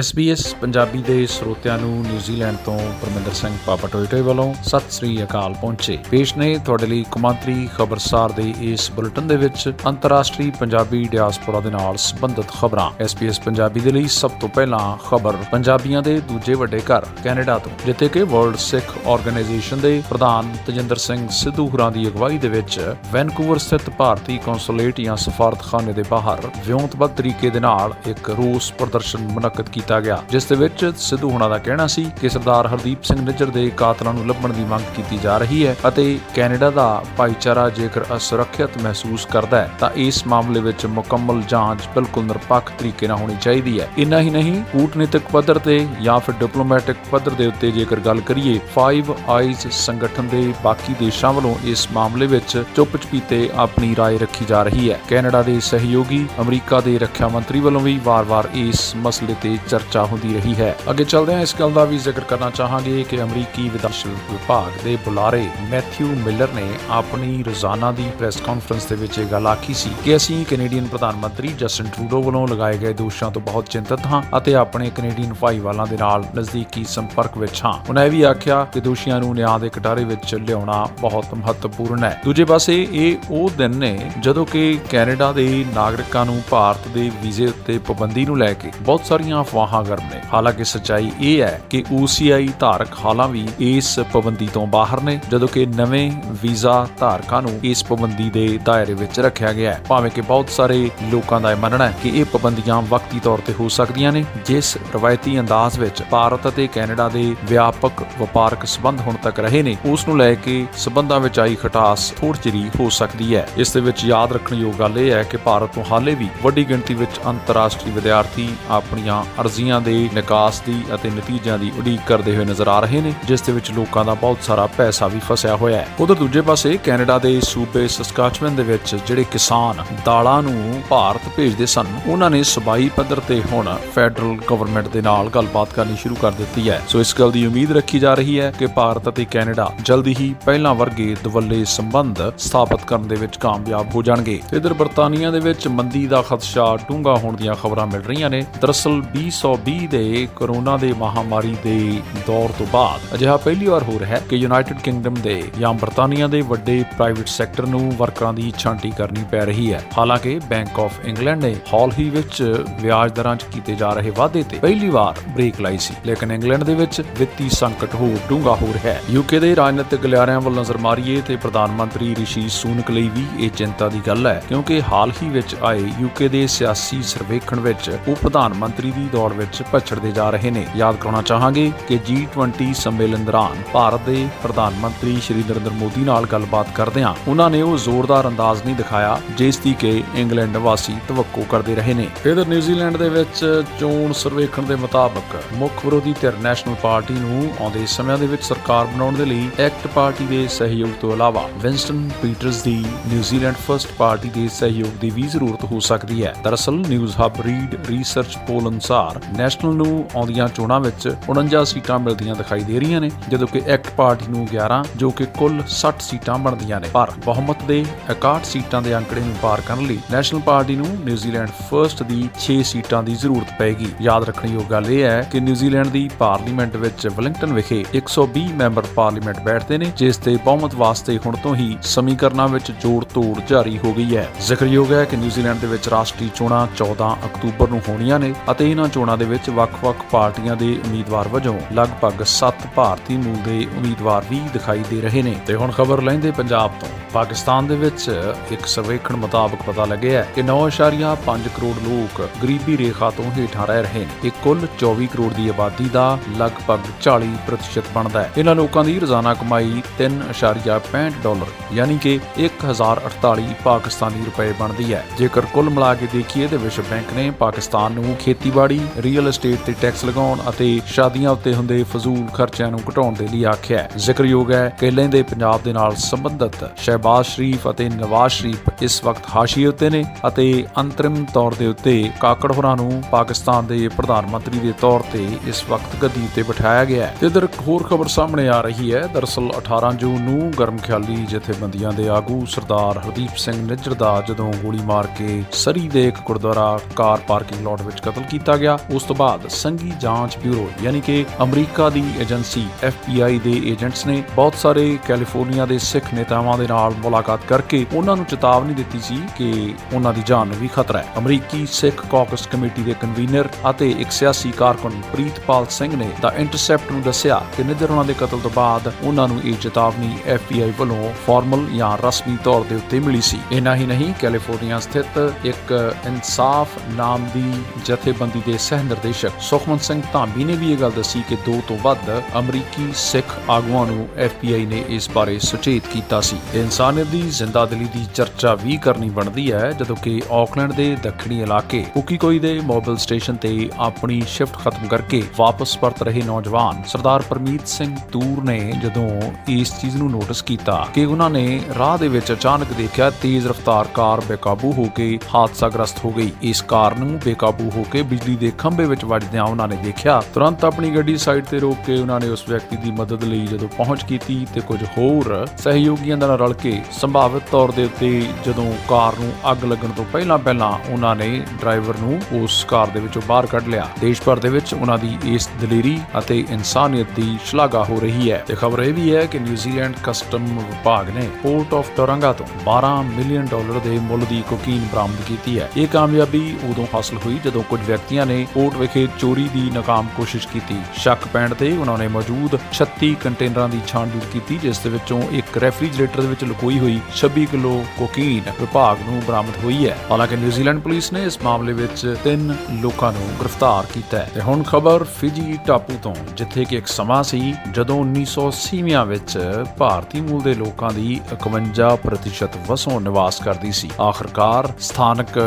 SBS Punjabi ਦੇ ਸਰੋਤਿਆਂ ਨੂੰ ਨਿਊਜ਼ੀਲੈਂਡ ਤੋਂ ਪਰਮਿੰਦਰ ਸਿੰਘ ਪਾਪਟੋਇਟੇ ਵੱਲੋਂ ਸਤਿ ਸ੍ਰੀ ਅਕਾਲ ਪਹੁੰਚੇ। ਪੇਸ਼ ਨੇ ਤੁਹਾਡੇ ਲਈ ਕੁਮਾਂਤਰੀ ਖਬਰਸਾਰ ਦੇ ਇਸ ਬੁਲੇਟਿਨ ਦੇ ਵਿੱਚ ਅੰਤਰਰਾਸ਼ਟਰੀ ਪੰਜਾਬੀ ਡਿਆਸਪੋਰਾ ਦੇ ਨਾਲ ਸੰਬੰਧਿਤ ਖਬਰਾਂ। SBS ਪੰਜਾਬੀ ਦੇ ਲਈ ਸਭ ਤੋਂ ਪਹਿਲਾਂ ਖਬਰ ਪੰਜਾਬੀਆਂ ਦੇ ਦੂਜੇ ਵੱਡੇ ਘਰ, ਕੈਨੇਡਾ ਤੋਂ, ਜਿੱਥੇ ਕਿ ਵਰਲਡ ਸਿੱਖ ਆਰਗੇਨਾਈਜੇਸ਼ਨ ਦੇ ਪ੍ਰਧਾਨ ਤਜਿੰਦਰ ਸਿੰਘ ਸਿੱਧੂ ਹੁਰਾਂ ਦੀ ਅਗਵਾਈ ਦੇ ਵਿੱਚ ਵੈਨਕੂਵਰ ਸਥਿਤ ਭਾਰਤੀ ਕੌਂਸੂਲੇਟ ਜਾਂ ਸਫਾਰਤਖਾਨੇ ਦੇ ਬਾਹਰ ਵਿਉਂਤਬੱਧ ਤਰੀਕੇ ਦੇ ਨਾਲ ਇੱਕ ਰੋਸ ਪ੍ਰਦਰਸ਼ਨ ਮੁਨੱਕਦ ਕੀਤਾ। ਗਿਆ ਜਿਸ ਦੇ ਵਿੱਚ ਸਿੱਧੂ ਹੁਣਾਂ ਦਾ ਕਹਿਣਾ ਸੀ ਕਿ ਸਰਦਾਰ ਹਰਦੀਪ ਸਿੰਘ ਨਿੱਜਰ ਦੇ ਕਾਤਲਾਂ ਨੂੰ ਲੱਭਣ ਦੀ ਮੰਗ ਕੀਤੀ ਜਾ ਰਹੀ ਹੈ ਅਤੇ ਕੈਨੇਡਾ ਦਾ ਭਾਈਚਾਰਾ ਜੇਕਰ ਅਸੁਰੱਖਿਅਤ ਮਹਿਸੂਸ ਕਰਦਾ ਹੈ ਤਾਂ ਇਸ ਮਾਮਲੇ ਵਿੱਚ ਮੁਕੰਮਲ ਜਾਂਚ ਬਿਲਕੁਲ ਨਿਰਪੱਖ ਤਰੀਕੇ ਨਾਲ ਹੋਣੀ ਚਾਹੀਦੀ ਹੈ ਇੰਨਾ ਹੀ ਨਹੀਂ ਕੂਟਨੀਤਿਕ ਪੱਧਰ ਤੇ ਜਾਂ ਫਿਰ ਡਿਪਲੋਮੈਟਿਕ ਪੱਧਰ ਦੇ ਉੱਤੇ ਜੇਕਰ ਗੱਲ ਕਰੀਏ ਫਾਈਵ ਆਈਜ਼ ਸੰਗਠਨ ਦੇ ਬਾਕੀ ਦੇਸ਼ਾਂ ਵੱਲੋਂ ਇਸ ਮਾਮਲੇ ਵਿੱਚ ਚੁੱਪ-ਚਪੀਤੇ ਆਪਣੀ رائے ਰੱਖੀ ਜਾ ਰਹੀ ਹੈ ਕੈਨੇਡਾ ਦੇ ਸਹਿਯੋਗੀ ਅਮਰੀਕਾ ਦੇ ਰੱਖਿਆ ਮੰਤਰੀ ਵੱਲੋਂ ਵੀ ਵਾਰ-ਵਾਰ ਇਸ ਮਸਲੇ ਤੇ ਚਰਚਾ ਹੁੰਦੀ ਰਹੀ ਹੈ। ਅੱਗੇ ਚੱਲਦੇ ਹਾਂ ਇਸ ਗੱਲ ਦਾ ਵੀ ਜ਼ਿਕਰ ਕਰਨਾ ਚਾਹਾਂਗੇ ਕਿ ਅਮਰੀਕੀ ਵਿਦੇਸ਼ ਵਿਭਾਗ ਦੇ ਬੁਲਾਰੇ ਮੈਥਿਊ ਮਿਲਰ ਨੇ ਆਪਣੀ ਰੋਜ਼ਾਨਾ ਦੀ ਪ੍ਰੈਸ ਕਾਨਫਰੰਸ ਦੇ ਵਿੱਚ ਇਹ ਗੱਲ ਆਖੀ ਸੀ ਕਿ ਅਸੀਂ ਕੈਨੇਡੀਅਨ ਪ੍ਰਧਾਨ ਮੰਤਰੀ ਜਸਟਨ ਟਰੂਡੋ ਵੱਲੋਂ ਲਗਾਏ ਗਏ ਦੋਸ਼ਾਂ ਤੋਂ ਬਹੁਤ ਚਿੰਤਤ ਹਾਂ ਅਤੇ ਆਪਣੇ ਕੈਨੇਡੀਅਨ ਭਾਈਵਾਲਾਂ ਦੇ ਨਾਲ ਨਜ਼ਦੀਕੀ ਸੰਪਰਕ ਵਿੱਚ ਹਾਂ। ਉਹਨਾਂ ਇਹ ਵੀ ਆਖਿਆ ਕਿ ਦੋਸ਼ੀਆਂ ਨੂੰ ਨਿਆਂ ਦੇ ਕਟਾਰੇ ਵਿੱਚ ਲਿਆਉਣਾ ਬਹੁਤ ਮਹੱਤਵਪੂਰਨ ਹੈ। ਦੂਜੇ ਪਾਸੇ ਇਹ ਉਹ ਦਿਨ ਨੇ ਜਦੋਂ ਕਿ ਕੈਨੇਡਾ ਦੇ ਨਾਗਰਿਕਾਂ ਨੂੰ ਭਾਰਤ ਦੇ ਵੀਜ਼ੇ ਉੱਤੇ ਪਾਬੰਦੀ ਨੂੰ ਲੈ ਕੇ ਬਹੁਤ ਸਾਰੀਆਂ ਅਫਵਾਹਾਂ ਗਰਮ ਨੇ। ਹਾਲਾਂਕਿ ਸੱਚਾਈ ਇਹ ਹੈ ਕਿ OCI ਧਾਰਕ ਹਾਲਾਂ ਵੀ ਇਸ ਪਾਬੰਦੀ ਤੋਂ ਬਾਹਰ ਨੇ, ਜਦੋਂ ਕਿ ਨਵੇਂ ਵੀਜ਼ਾ ਧਾਰਕਾਂ ਨੂੰ ਇਸ ਪਾਬੰਦੀ ਦੇ ਦਾਇਰੇ ਵਿੱਚ ਰੱਖਿਆ ਗਿਆ ਹੈ। ਭਾਵੇਂ ਕਿ ਬਹੁਤ ਸਾਰੇ ਲੋਕਾਂ ਦਾ ਇਹ ਮੰਨਣਾ ਹੈ ਕਿ ਇਹ ਪਾਬੰਦੀਆਂ ਵਕਤੀ ਤੌਰ ਤੇ ਹੋ ਸਕਦੀਆਂ ਨੇ, ਜਿਸ ਰਵਾਇਤੀ ਅੰਦਾਜ਼ ਵਿੱਚ ਭਾਰਤ ਅਤੇ ਕੈਨੇਡਾ ਦੇ ਵਿਆਪਕ ਵਪਾਰਕ ਸਬੰਧ ਹੁਣ ਤੱਕ ਰਹੇ ਨੇ, ਉਸ ਨੂੰ ਲੈ ਕੇ ਸਬੰਧਾਂ ਵਿੱਚ ਆਈ ਖਟਾਸ ਥੋੜੀ ਜਿਹੀ ਹੋ ਸਕਦੀ ਹੈ। ਇਸ ਦੇ ਵਿੱਚ ਯਾਦ ਰੱਖਣ ਯੋਗ ਗੱਲ ਇਹ ਹੈ ਕਿ ਭਾਰਤ ਤੋਂ ਹਾਲੇ ਵੀ ਵੱਡੀ ਗਿਣਤੀ ਵਿੱਚ ਅੰਤਰਰਾਸ਼ਟਰੀ ਵਿਦਿਆਰਥੀ ਆਪਣੀਆਂ ਅਰਜ਼ੀਆਂ ਦੇ ਨਿਕਾਸ ਦੀ ਅਤੇ ਨਤੀਜਿਆਂ ਦੀ ਉਡੀਕ ਕਰਦੇ ਹੋਏ ਨਜ਼ਰ ਆ ਰਹੇ ਨੇ, ਜਿਸ ਦੇ ਵਿੱਚ ਲੋਕਾਂ ਦਾ ਬਹੁਤ ਸਾਰਾ ਪੈਸਾ ਵੀ ਫਸਿਆ ਹੋਇਆ ਹੈ। ਉਧਰ ਦੂਜੇ ਪਾਸੇ ਕੈਨੇਡਾ ਦੇ ਸੂਬੇ ਸਸਕਾਚਵਨ ਦੇ ਵਿੱਚ ਜਿਹੜੇ ਕਿਸਾਨ ਦਾਲਾਂ ਨੂੰ ਭਾਰਤ ਭੇਜਦੇ ਸਨ, ਉਹਨਾਂ ਨੇ ਸਬਾਈ ਪੱਧਰ ਤੇ ਹੁਣ ਫੈਡਰਲ ਗਵਰਨਮੈਂਟ ਦੇ ਨਾਲ ਗੱਲਬਾਤ ਕਰਨੀ ਸ਼ੁਰੂ ਕਰ ਦਿੱਤੀ ਹੈ। ਸੋ ਇਸ ਗੱਲ ਦੀ ਉਮੀਦ ਰੱਖੀ ਜਾ ਰਹੀ ਹੈ ਕਿ ਭਾਰਤ ਅਤੇ ਕੈਨੇਡਾ ਜਲਦੀ ਹੀ ਪਹਿਲਾਂ ਵਰਗੇ ਦਵੱਲੇ ਸੰਬੰਧ ਸਥਾਪਿਤ ਕਰਨ ਦੇ ਵਿੱਚ ਕਾਮਯਾਬ ਹੋ ਜਾਣਗੇ। ਇਧਰ ਬਰਤਾਨੀਆ ਦੇ ਵਿੱਚ ਮੰਦੀ ਦਾ ਖਦਸ਼ਾ ਡੂੰਘਾ ਹੋਣ ਦੀਆਂ ਖਬਰਾਂ ਮਿਲ ਰਹੀਆਂ ਨੇ। ਦਰਅਸਲ 2020 ਦੇ ਕਰੋਨਾ ਦੇ ਮਹਾਮਾਰੀ ਦੇ ਦੌਰ ਤੋਂ ਬਾਅਦ ਅਜਿਹਾ ਪਹਿਲੀ ਵਾਰ ਹੋ ਰਿਹਾ ਹੈ ਕਿ ਯੂਨਾਈਟਿਡ ਕਿੰਗਡਮ ਦੇ ਜਾਂ ਬਰਤਾਨੀਆ ਦੇ ਵੱਡੇ ਪ੍ਰਾਈਵੇਟ ਸੈਕਟਰ ਨੂੰ ਵਰਕਰਾਂ ਦੀ ਛਾਂਟੀ ਕਰਨੀ ਪੈ ਰਹੀ ਹੈ। ਹਾਲਾਂਕਿ ਬੈਂਕ ਆਫ ਇੰਗਲੈਂਡ ਨੇ ਹਾਲ ਹੀ ਵਿੱਚ ਵਿਆਜ ਦਰਾਂ 'ਚ ਕੀਤੇ ਜਾ ਰਹੇ ਵਾਅਦੇ ਤੇ ਪਹਿਲੀ ਵਾਰ ਬ੍ਰੇਕ ਲਾਈ ਸੀ। ਲੇਕਿਨ ਇੰਗਲੈਂਡ ਦੇ ਵਿੱਚ ਵਿੱਤੀ ਸੰਕਟ ਹੋਰ ਡੂੰਘਾ ਹੋ ਰਿਹਾ ਹੈ। ਯੂਕੇ ਦੇ ਰਾਜਨੀਤਿਕ ਗਲਿਆਰਿਆਂ ਵੱਲ ਨਜ਼ਰ ਮਾਰੀਏ ਤੇ ਪ੍ਰਧਾਨ ਮੰਤਰੀ ਰਿਸ਼ੀ ਸੂਨਕ ਲਈ ਵੀ ਇਹ ਚਿੰਤਾ ਦੀ ਗੱਲ ਹੈ, ਕਿਉਂਕਿ ਹਾਲ ਹੀ ਵਿੱਚ ਆਏ ਯੂਕੇ ਦੇ ਸਿਆਸੀ ਸਰਵੇਖਣ ਵਿੱਚ ਉਹ ਪ੍ਰਧਾਨ ਮੰਤਰੀ ਦੀ ਦੌੜ ਵਿੱਚ ਪਛੜਦੇ ਜਾ ਰਹੇ ਨੇ। ਯਾਦ ਕਰਾਉਣਾ ਚਾਹਾਂਗੇ ਕਿ G20 ਸੰਮੇਲਨ ਦੌਰਾਨ ਭਾਰਤ ਦੇ ਪ੍ਰਧਾਨ ਮੰਤਰੀ ਸ਼੍ਰੀ ਨਰਿੰਦਰ ਮੋਦੀ ਨਾਲ ਗੱਲਬਾਤ ਕਰਦਿਆਂ ਉਹਨਾਂ ਨੇ ਉਹ ਜ਼ੋਰਦਾਰ ਅੰਦਾਜ਼ ਨਹੀਂ ਦਿਖਾਇਆ, ਜਿਸ ਦੀ ਕਿ ਇੰਗਲੈਂਡ ਵਾਸੀ ਤਵੱਕੂ ਕਰਦੇ ਰਹੇ ਨੇ। ਇਧਰ ਨਿਊਜ਼ੀਲੈਂਡ ਦੇ ਵਿੱਚ ਚੋਣ ਸਰਵੇਖਣ ਦੇ ਮੁਤਾਬਕ ਮੁੱਖ ਵਿਰੋਧੀ ਧਿਰ ਨੈਸ਼ਨਲ ਪਾਰਟੀ ਨੂੰ ਆਉਂਦੇ ਸਮਿਆਂ ਦੇ ਵਿੱਚ ਸਰਕਾਰ ਬਣਾਉਣ ਦੇ ਲਈ ਐਕਟ ਪਾਰਟੀ ਦੇ ਸਹਿਯੋਗ ਤੋਂ ਇਲਾਵਾ ਵਿੰਸਟਨ ਪੀਟਰਸ ਦੀ ਨਿਊਜ਼ੀਲੈਂਡ ਫਰਸਟ ਪਾਰਟੀ ਦੇ ਸਹਿਯੋਗ ਦੀ ਵੀ ਜ਼ਰੂਰਤ ਹੋ ਸਕਦੀ ਹੈ। ਦਰਅਸਲ, Newshub Reid, research poll ਅਨੁਸਾਰ ਨੈਸ਼ਨਲ ਨੂੰ ਆਉਂਦੀਆਂ ਚੋਣਾਂ ਵਿੱਚ 49 ਸੀਟਾਂ ਮਿਲਦੀਆਂ ਦਿਖਾਈ ਦੇ ਰਹੀਆਂ ਨੇ, ਜਦੋਂ ਕਿ ਐਕਟ ਪਾਰਟੀ ਨੂੰ 11 ਜੋ ਕਿ ਕੁੱਲ 60 ਸੀਟਾਂ ਬਣਦੀਆਂ ਨੇ। ਪਰ ਬਹੁਮਤ ਦੇ 61 ਸੀਟਾਂ ਦੇ ਅੰਕੜੇ ਨੂੰ ਪਾਰ ਕਰਨ ਲਈ ਨੈਸ਼ਨਲ ਪਾਰਟੀ ਨੂੰ ਨਿਊਜ਼ੀਲੈਂਡ ਫਰਸਟ ਦੀ 6 ਸੀਟਾਂ ਦੀ ਜ਼ਰੂਰਤ ਪਏਗੀ। ਯਾਦ ਰੱਖਣ ਯੋਗ ਗੱਲ ਇਹ ਹੈ ਕਿ ਨਿਊਜ਼ੀਲੈਂਡ ਦੀ ਪਾਰਲੀਮੈਂਟ ਵਿੱਚ ਵਲਿੰਗਟਨ ਵਿਖੇ 120 ਮੈਂਬਰ ਪਾਰਲੀਮੈਂਟ ਬੈਠਦੇ ਨੇ, ਜਿਸ ਤੇ ਬਹੁਮਤ ਵਾਸਤੇ ਹੁਣ ਤੋਂ ਹੀ ਸਮੀਕਰਨਾਂ ਵਿੱਚ ਜੋੜ ਤੋੜ ਜਾਰੀ ਹੋ ਗਈ ਹੈ। ਜ਼ਿਕਰਯੋਗ ਹੈ ਕਿ ਨਿਊਜ਼ੀਲੈਂਡ ਦੇ ਵਿੱਚ ਰਾਸ਼ਟਰੀ ਚੋਣਾਂ 14 ਅਕਤੂਬਰ ਨੂੰ ਹੋਣੀਆਂ ਨੇ ਅਤੇ ਇਹਨਾਂ ਚੋਣਾਂ ਚੋਣਾਂ ਦੇ ਵਿੱਚ ਵੱਖ-ਵੱਖ ਪਾਰਟੀਆਂ ਦੇ ਉਮੀਦਵਾਰ ਵਜੋਂ ਲਗਭਗ 7 ਭਾਰਤੀ ਮੂਲ ਦੇ ਉਮੀਦਵਾਰ ਵੀ ਦਿਖਾਈ ਦੇ ਰਹੇ ਨੇ। ਤੇ ਹੁਣ ਖਬਰ ਲੈਂਦੇ ਪੰਜਾਬ ਤੋਂ। ਪਾਕਿਸਤਾਨ ਦੇ ਵਿੱਚ ਇੱਕ ਸਰਵੇਖਣ ਮੁਤਾਬਕ ਪਤਾ ਲੱਗਿਆ ਹੈ ਕਿ 9.5 ਕਰੋੜ ਲੋਕ ਗਰੀਬੀ ਰੇਖਾ ਤੋਂ ਹੇਠਾਂ ਰਹਿ ਰਹੇ ਨੇ ਇਹ ਕੁੱਲ 24 ਕਰੋੜ ਦੀ ਆਬਾਦੀ ਦਾ ਲਗਭਗ 40% ਬਣਦਾ ਹੈ। ਇਹਨਾਂ ਲੋਕਾਂ ਦੀ ਰੋਜ਼ਾਨਾ ਕਮਾਈ 3.65 ਡਾਲਰ, ਯਾਨੀ ਕਿ 1048 ਪਾਕਿਸਤਾਨੀ ਰੁਪਏ ਬਣਦੀ ਹੈ। ਜੇਕਰ ਕੁੱਲ ਮਿਲਾ ਕੇ ਦੇਖੀਏ ਤੇ ਵਿਸ਼ਵ ਬੈਂਕ ਨੇ ਪਾਕਿਸਤਾਨ ਨੂੰ ਖੇਤੀਬਾੜੀ ਰੀਅਲ ਏਸਟੇਟ ਤੇ ਟੈਕਸ ਲਗਾਉਣ ਅਤੇ ਸ਼ਾਦੀਆਂ ਉੱਤੇ ਹੁੰਦੇ ਫਜ਼ੂਲ ਖਰਚਿਆਂ ਨੂੰ ਘਟਾਉਣ ਦੇ ਲਈ ਆਖਿਆ ਹੈ। ਜ਼ਿਕਰਯੋਗ ਹੈ ਕਿ ਲਹਿੰਦੇ ਪੰਜਾਬ ਦੇ ਨਾਲ ਸੰਬੰਧਿਤ ਸ਼ਹਿਬਾਜ਼ ਸ਼ਰੀਫ ਅਤੇ ਨਵਾਜ਼ ਸ਼ਰੀਫ ਇਸ ਵਕਤ ਹਾਸ਼ੀਏ ਉੱਤੇ ਨੇ ਅਤੇ ਅੰਤਰਿਮ ਤੌਰ ਦੇ ਉੱਤੇ ਕਾਕੜ ਹੋਰਾਂ ਨੂੰ ਪਾਕਿਸਤਾਨ ਦੇ ਪ੍ਰਧਾਨ ਮੰਤਰੀ ਦੇ ਤੌਰ ਤੇ ਇਸ ਵਕਤ ਗੱਦੀ ਉੱਤੇ ਬਿਠਾਇਆ ਗਿਆ ਹੈ। ਤੇ ਇਧਰ ਇੱਕ ਹੋਰ ਖਬਰ ਸਾਹਮਣੇ ਆ ਰਹੀ ਹੈ। ਦਰਅਸਲ 18 ਜੂਨ ਨੂੰ ਗਰਮ ਖਿਆਲੀ ਜਥੇਬੰਦੀਆਂ ਦੇ ਆਗੂ ਸਰਦਾਰ ਹਰਦੀਪ ਸਿੰਘ ਨਿੱਜਰ ਦਾ ਜਦੋਂ ਗੋਲੀ ਮਾਰ ਕੇ ਸਰੀ ਦੇ ਇੱਕ ਗੁਰਦੁਆਰਾ ਕਾਰ ਪਾਰਕਿੰਗ ਲਾਟ ਵਿੱਚ ਕਤਲ ਕੀਤਾ ਗਿਆ ਉਸ ਤੋਂ ਬਾਅਦ ਸੰਗੀ ਜਾਂਚ ਬਿਊਰੋ, ਯਾਨੀ ਕਿ ਅਮਰੀਕਾ ਦੀ ਏਜੰਸੀ FBI ਦੇ ਏਜੰਟਸ ਨੇ ਬਹੁਤ ਸਾਰੇ ਕੈਲੀਫੋਰਨੀਆ ਦੇ ਸਿੱਖ ਨੇਤਾਵਾਂ ਦੇ ਨਾਲ ਮੁਲਾਕਾਤ ਕਰਕੇ ਉਹਨਾਂ ਨੂੰ ਚੇਤਾਵਨੀ ਦਿੱਤੀ ਸੀ ਕਿ ਉਹਨਾਂ ਦੀ ਜਾਨ ਨੂੰ ਵੀ ਖਤਰਾ ਹੈ। ਅਮਰੀਕੀ ਸਿੱਖ ਕਾਕਸ ਕਮੇਟੀ ਦੇ ਕਨਵੀਨਰ ਅਤੇ ਇੱਕ ਸਿਆਸੀ ਕਾਰਕੁਨ ਪ੍ਰੀਤਪਾਲ ਸਿੰਘ ਨੇ ਦਾ ਇੰਟਰਸੈਪਟ ਨੂੰ ਦੱਸਿਆ ਕਿ ਨਿੱਜਰ ਉਹਨਾਂ ਦੇ ਕਤਲ ਤੋਂ ਬਾਅਦ ਉਹਨਾਂ ਨੂੰ ਇਹ ਚੇਤਾਵਨੀ FBI ਵੱਲੋਂ ਫਾਰਮਲ ਜਾਂ ਰਸਮੀ ਤੌਰ ਦੇ ਉੱਤੇ ਮਿਲੀ ਸੀ। ਇਨਾ ਹੀ ਨਹੀਂ, ਕੈਲੀਫੋਰਨੀਆ ਸਥਿਤ ਇੱਕ ਇਨਸਾਫ ਨਾਮ ਦੀ ਜਥੇਬੰਦੀ ਦੇ ਸਹਿ ਨਿਰਦੇਸ਼ਕ ਸੁਖਮਨ ਸਿੰਘ ਧਾਂਬੀ ਨੇ ਵੀ ਇਹ ਗੱਲ ਦੱਸੀ ਕਿ ਦੋ ਤੋਂ ਵੱਧ ਅਮਰੀਕੀ ਸਿੱਖ ਆਗੂਆਂ ਨੂੰ FBI ਨੇ ਇਸ ਬਾਰੇ ਸੁਚੇਤ ਕੀਤਾ ਸੀ। ਇਨਸਾਨੀਅਤ ਦੀ ਜ਼ਿੰਦਾਦਿਲੀ ਦੀ ਚਰਚਾ ਵੀ ਕਰਨੀ ਬਣਦੀ ਹੈ, ਜਦੋਂ ਕਿ ਆਕਲੈਂਡ ਦੇ ਦੱਖਣੀ ਇਲਾਕੇ ਕੁਕੀਕੋਈ ਦੇ ਮੋਬਾਈਲ ਸਟੇਸ਼ਨ ਤੇ ਆਪਣੀ ਸ਼ਿਫਟ ਖਤਮ ਕਰਕੇ ਵਾਪਸ ਪਰਤ ਰਹੇ ਨੌਜਵਾਨ ਸਰਦਾਰ ਪਰਮੀਤ ਸਿੰਘ ਤੂਰ ਨੇ ਜਦੋਂ ਇਸ ਚੀਜ਼ ਨੂੰ ਨੋਟਿਸ ਕੀਤਾ ਕਿ ਉਹਨਾਂ ਨੇ ਰਾਹ ਦੇ ਵਿੱਚ ਅਚਾਨਕ ਦੇਖਿਆ ਤੇਜ਼ ਰਫ਼ਤਾਰ ਕਾਰ ਬੇਕਾਬੂ ਹੋ ਕੇ ਹਾਦਸਾਗ੍ਰਸਤ ਹੋ ਗਈ। ਇਸ ਕਾਰ ਨੂੰ ਬੇਕਾਬੂ ਹੋ ਕੇ ਬਿਜਲੀ ਦੇ ਖੰਭੇ ਵਿੱਚ ਵੱਜਦਿਆਂ ਉਹਨਾਂ ਨੇ ਦੇਖਿਆ ਤੁਰੰਤ ਆਪਣੀ ਗੱਡੀ ਸਾਈਡ ਤੇ ਰੋਕ ਕੇ ਉਹਨਾਂ ਨੇ ਉਸ ਵਿਅਕਤੀ ਦੀ ਮਦਦ ਲਈ ਜਦੋਂ ਪਹੁੰਚ ਕੀਤੀ ਤੇ ਕੁਝ ਹੋਰ ਸਹਿਯੋਗੀਆਂ ਨਾਲ ਰਲ ਕੇ ਸੰਭਾਵਿਤ ਤੌਰ ਦੇ ਉੱਤੇ ਜਦੋਂ ਕਾਰ ਨੂੰ ਅੱਗ ਲੱਗਣ ਤੋਂ ਪਹਿਲਾਂ ਪਹਿਲਾਂ ਉਹਨਾਂ ਨੇ ਡਰਾਈਵਰ ਨੂੰ ਉਸ ਕਾਰ ਦੇ ਵਿੱਚੋਂ ਬਾਹਰ ਕੱਢ ਲਿਆ। ਦੇਸ਼ ਭਰ ਦੇ ਵਿੱਚ ਉਹਨਾਂ ਦੀ ਇਸ ਦਲੇਰੀ ਅਤੇ ਇਨਸਾਨੀਅਤ ਦੀ ਸ਼ਲਾਘਾ ਹੋ ਰਹੀ ਹੈ। ਤੇ ਖਬਰ ਇਹ ਵੀ ਹੈ ਕਿ ਨਿਊਜ਼ੀਲੈਂਡ ਕਸਟਮ ਵਿਭਾਗ ਨੇ ਪੋਰਟ ਆਫ ਟੋਰੰਗਾ ਤੋਂ 12 ਮਿਲੀਅਨ ਡਾਲਰ ਦੇ ਮੁੱਲ ਦੀ ਕੋਕੀਨ ਬਰਾਮਦ ਕੀਤੀ ਹੈ। ਇਹ ਕਾਮਯਾਬੀ ਉਦੋਂ ਹਾਸਲ ਹੋਈ ਜਦੋਂ ਕੁਝ ਵਿਅਕਤੀਆਂ ਨੇ ਪੋਰਟ ਵਿਖੇ ਚੋਰੀ ਦੀ ਨਾਕਾਮ ਕੋਸ਼ਿਸ਼ ਕੀਤੀ। ਸ਼ੱਕ ਪੈਣ ਤੇ ਉਹਨਾਂ ਨੇ ਮੌਜੂਦ 36 ਕੰਟੇਨਰਾਂ ਦੀ ਛਾਣਬੀਣ ਕੀਤੀ, ਜਿਸ ਦੇ ਵਿੱਚੋਂ ਇੱਕ ਰੈਫਰੀਜਰੇਟਰ ਦੇ ਵਿੱਚ ਲੁਕੋਈ ਹੋਈ 26 ਕਿਲੋ ਕੋਕੀਨ ਵਿਭਾਗ ਨੂੰ ਬਰਾਮਦ ਹੋਈ ਹੈ। ਹਾਲਾਂਕਿ ਨਿਊਜ਼ੀਲੈਂਡ ਪੁਲਿਸ ਨੇ ਇਸ ਮਾਮਲੇ ਵਿੱਚ ਤਿੰਨ ਲੋਕਾਂ ਨੂੰ ਗ੍ਰਿਫਤਾਰ ਕੀਤਾ ਹੈ। ਤੇ ਹੁਣ ਖਬਰ ਫਿਜੀ ਟਾਪੂ ਤੋਂ, ਜਿੱਥੇ ਕਿ ਇੱਕ ਸਮਾਂ ਸੀ ਜਦੋਂ 1980ਵਿਆਂ ਵਿੱਚ ਭਾਰਤੀ ਮੂਲ ਦੇ ਲੋਕਾਂ ਦੀ 51% ਵਸੋਂ ਨਿਵਾਸ ਕਰਦੀ ਸੀ। ਆਖਰਕਾਰ ਸਥਾਨਕ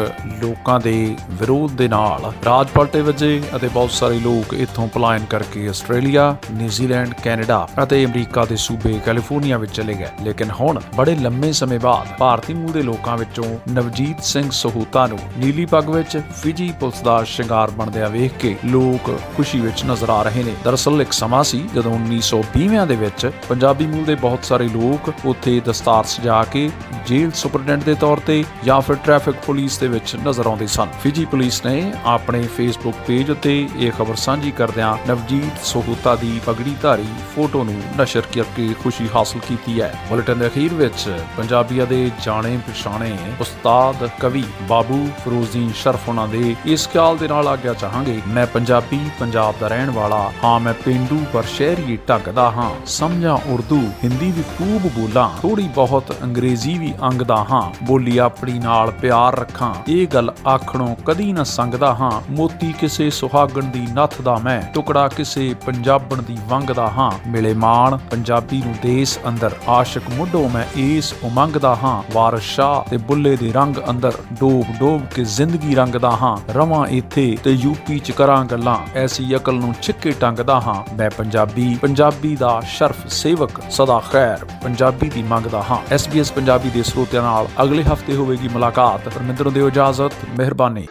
ਲੋਕਾਂ ਦੇ ਵਿਰੋਧ ਦੇ ਨਾਲ ਰਾਜ ਪਲਟੇ ਵਜੇ ਅਤੇ ਬਹੁਤ ਸਾਰੇ ਲੋਕ ਇੱਥੋਂ ਪਲਾਇਨ ਕਰਕੇ ਆਸਟ੍ਰੇਲੀਆ, ਨਿਊਜ਼ੀਲੈਂਡ, ਕੈਨੇਡਾ ਅਤੇ ਅਮਰੀਕਾ ਦੇ ਸੂਬੇ ਕੈਲੀਫੋਰਨੀਆ ਵਿੱਚ ਚਲੇ ਗਏ। ਲੇਕਿਨ ਹੁਣ ਬੜੇ ਲੰਮੇ ਸਮੇਂ ਬਾਅਦ ਭਾਰਤੀ ਮੂਲ ਦੇ ਲੋਕਾਂ ਵਿੱਚੋਂ ਨਵਜੀਤ ਸਿੰਘ ਸਹੂਤਾ ਨੂੰ ਨੀਲੀ ਪੱਗ ਵਿੱਚ ਫਿਜੀ ਪੁਲਿਸ ਦਾ ਸ਼ਿੰਗਾਰ ਬਣਦਿਆਂ ਵੇਖ ਕੇ ਲੋਕ ਖੁਸ਼ੀ ਵਿੱਚ ਨਜ਼ਰ ਆ ਰਹੇ ਨੇ। ਦਰਅਸਲ ਇੱਕ ਸਮਾਂ ਸੀ ਜਦੋਂ 1920ਵਿਆਂ ਦੇ ਵਿੱਚ ਪੰਜਾਬੀ ਮੂਲ ਦੇ ਬਹੁਤ ਸਾਰੇ ਲੋਕ ਉੱਥੇ ਦਸਤਾਰ ਸਜਾ ਕੇ ਜੇਲ੍ਹ ਸੁਪਰਡੈਂਟ ਦੇ ਤੌਰ ਤੇ ਜਾਂ ਫਿਰ ਟ੍ਰੈਫਿਕ ਪੁਲਿਸ ਦੇ ਵਿੱਚ ਨਜ਼ਰ ਆਉਂਦੇ ਸਨ। ਫਿਜੀ ਪੁਲਿਸ ਨੇ ਆਪਣੇ ਫੇਸਬੁੱਕ ਪੇਜ ਉੱਤੇ ਇਹ ਖਬਰ ਸਾਂਝੀ ਕਰਦਿਆਂ ਨਵਜੀਤ ਸਹੂਤਾ ਦੀ ਪਗੜੀਧਾਰੀ ਫੋਟੋ ਨੂੰ ਨਸ਼ਰ ਕਰਕੇ ਖੁਸ਼ੀ ਹਾਸਲ ਕੀਤੀ ਹੈ। ਬੁਲੇਟਿਨ ਦੇ ਅਖੀਰ ਵਿੱਚ ਪੰਜਾਬੀਆਂ ਦੇ ਜਾਣੇ ਪਛਾਣੇ ਉਸਤਾਦ ਕਵੀ ਬਾਬੂ ਫਰੋਜ਼ਦੀਨ ਸ਼ਰਫ ਉਹਨਾਂ ਦੇ ਇਸ ਖਿਆਲ ਦੇ ਨਾਲ ਆਗਿਆ ਚਾਹਾਂਗੇ, ਮੈਂ ਪੰਜਾਬੀ, ਪੰਜਾਬ ਦਾ ਰਹਿਣ ਵਾਲਾ, ਹਾਂ, ਮੈਂ ਪਿੰਡੂ ਪਰ ਸ਼ਹਿਰੀ ਢੰਗ ਦਾ ਹਾਂ, ਸਮਝਾਂ ਉਰਦੂ, ਹਿੰਦੀ ਵੀ ਖੂਬ ਬੋਲਾਂ ਥੋੜੀ ਬਹੁਤ ਅੰਗਰੇਜ਼ੀ ਵੀ ਅੰਗਦਾ ਹਾਂ, ਬੋਲੀ ਆਪਣੀ ਨਾਲ ਪਿਆਰ ਰੱਖਾਂ, ਇਹ ਗੱਲ ਆਖਣੋਂ ਕਦੀ ਨਾ ਸੰਗਦਾ ਹਾਂ, ਮੋਤੀ ਕਿਸੇ ਸੁਹਾਗਣ ਦੀ ਨੱਥ ਦਾ ਮੈਂ ਟੁਕੜਾ, ਕਿਸੇ ਪੰਜਾਬਣ ਦੀ ਵੰਗ ਦਾ ਹਾਂ। ਮਿਲੇ ਮਾਣ, ਪੰਜਾਬੀ ਨੂੰ ਦੇਸ ਅੰਦਰ ਆਸ਼ਿਕ ਮੁੱਢੋਂ ਮੈਂ ਇਸ ਉਮੰਗ ਦਾ ਹਾਂ। ਵਾਰਿਸ ਸ਼ਾਹ ਤੇ ਬੁੱਲੇ ਦੇ ਰੰਗ ਅੰਦਰ ਡੋਬ ਡੋਬ ਕੇ ਜ਼ਿੰਦਗੀ ਰੰਗਦਾ ਹਾਂ। ਰਵਾਂ ਇੱਥੇ ਤੇ ਯੂਪੀ ਚ ਕਰਾਂ ਗੱਲਾਂ, ਐਸੀ ਅਕਲ ਨੂੰ ਛਿੱਕੇ ਟੰਗਦਾ ਹਾਂ। ਮੈਂ ਪੰਜਾਬੀ ਪੰਜਾਬੀ ਦਾ ਸ਼ਰਫ ਸੇਵਕ ਸਦਾ ਖੈਰ, ਪੰਜਾਬੀ ਦੀ ਮੰਗਦਾ ਹਾਂ। SBS ਪੰਜਾਬੀ ਦੇ ਸਰੋਤਿਆਂ ਨਾਲ ਅਗਲੇ ਹਫ਼ਤੇ ਹੋਵੇਗੀ ਮੁਲਾਕਾਤ। ਪਰਮਿੰਦਰ ਦਿਓ ਇਜਾਜ਼ਤ, ਮਿਹਰਬਾਨੀ।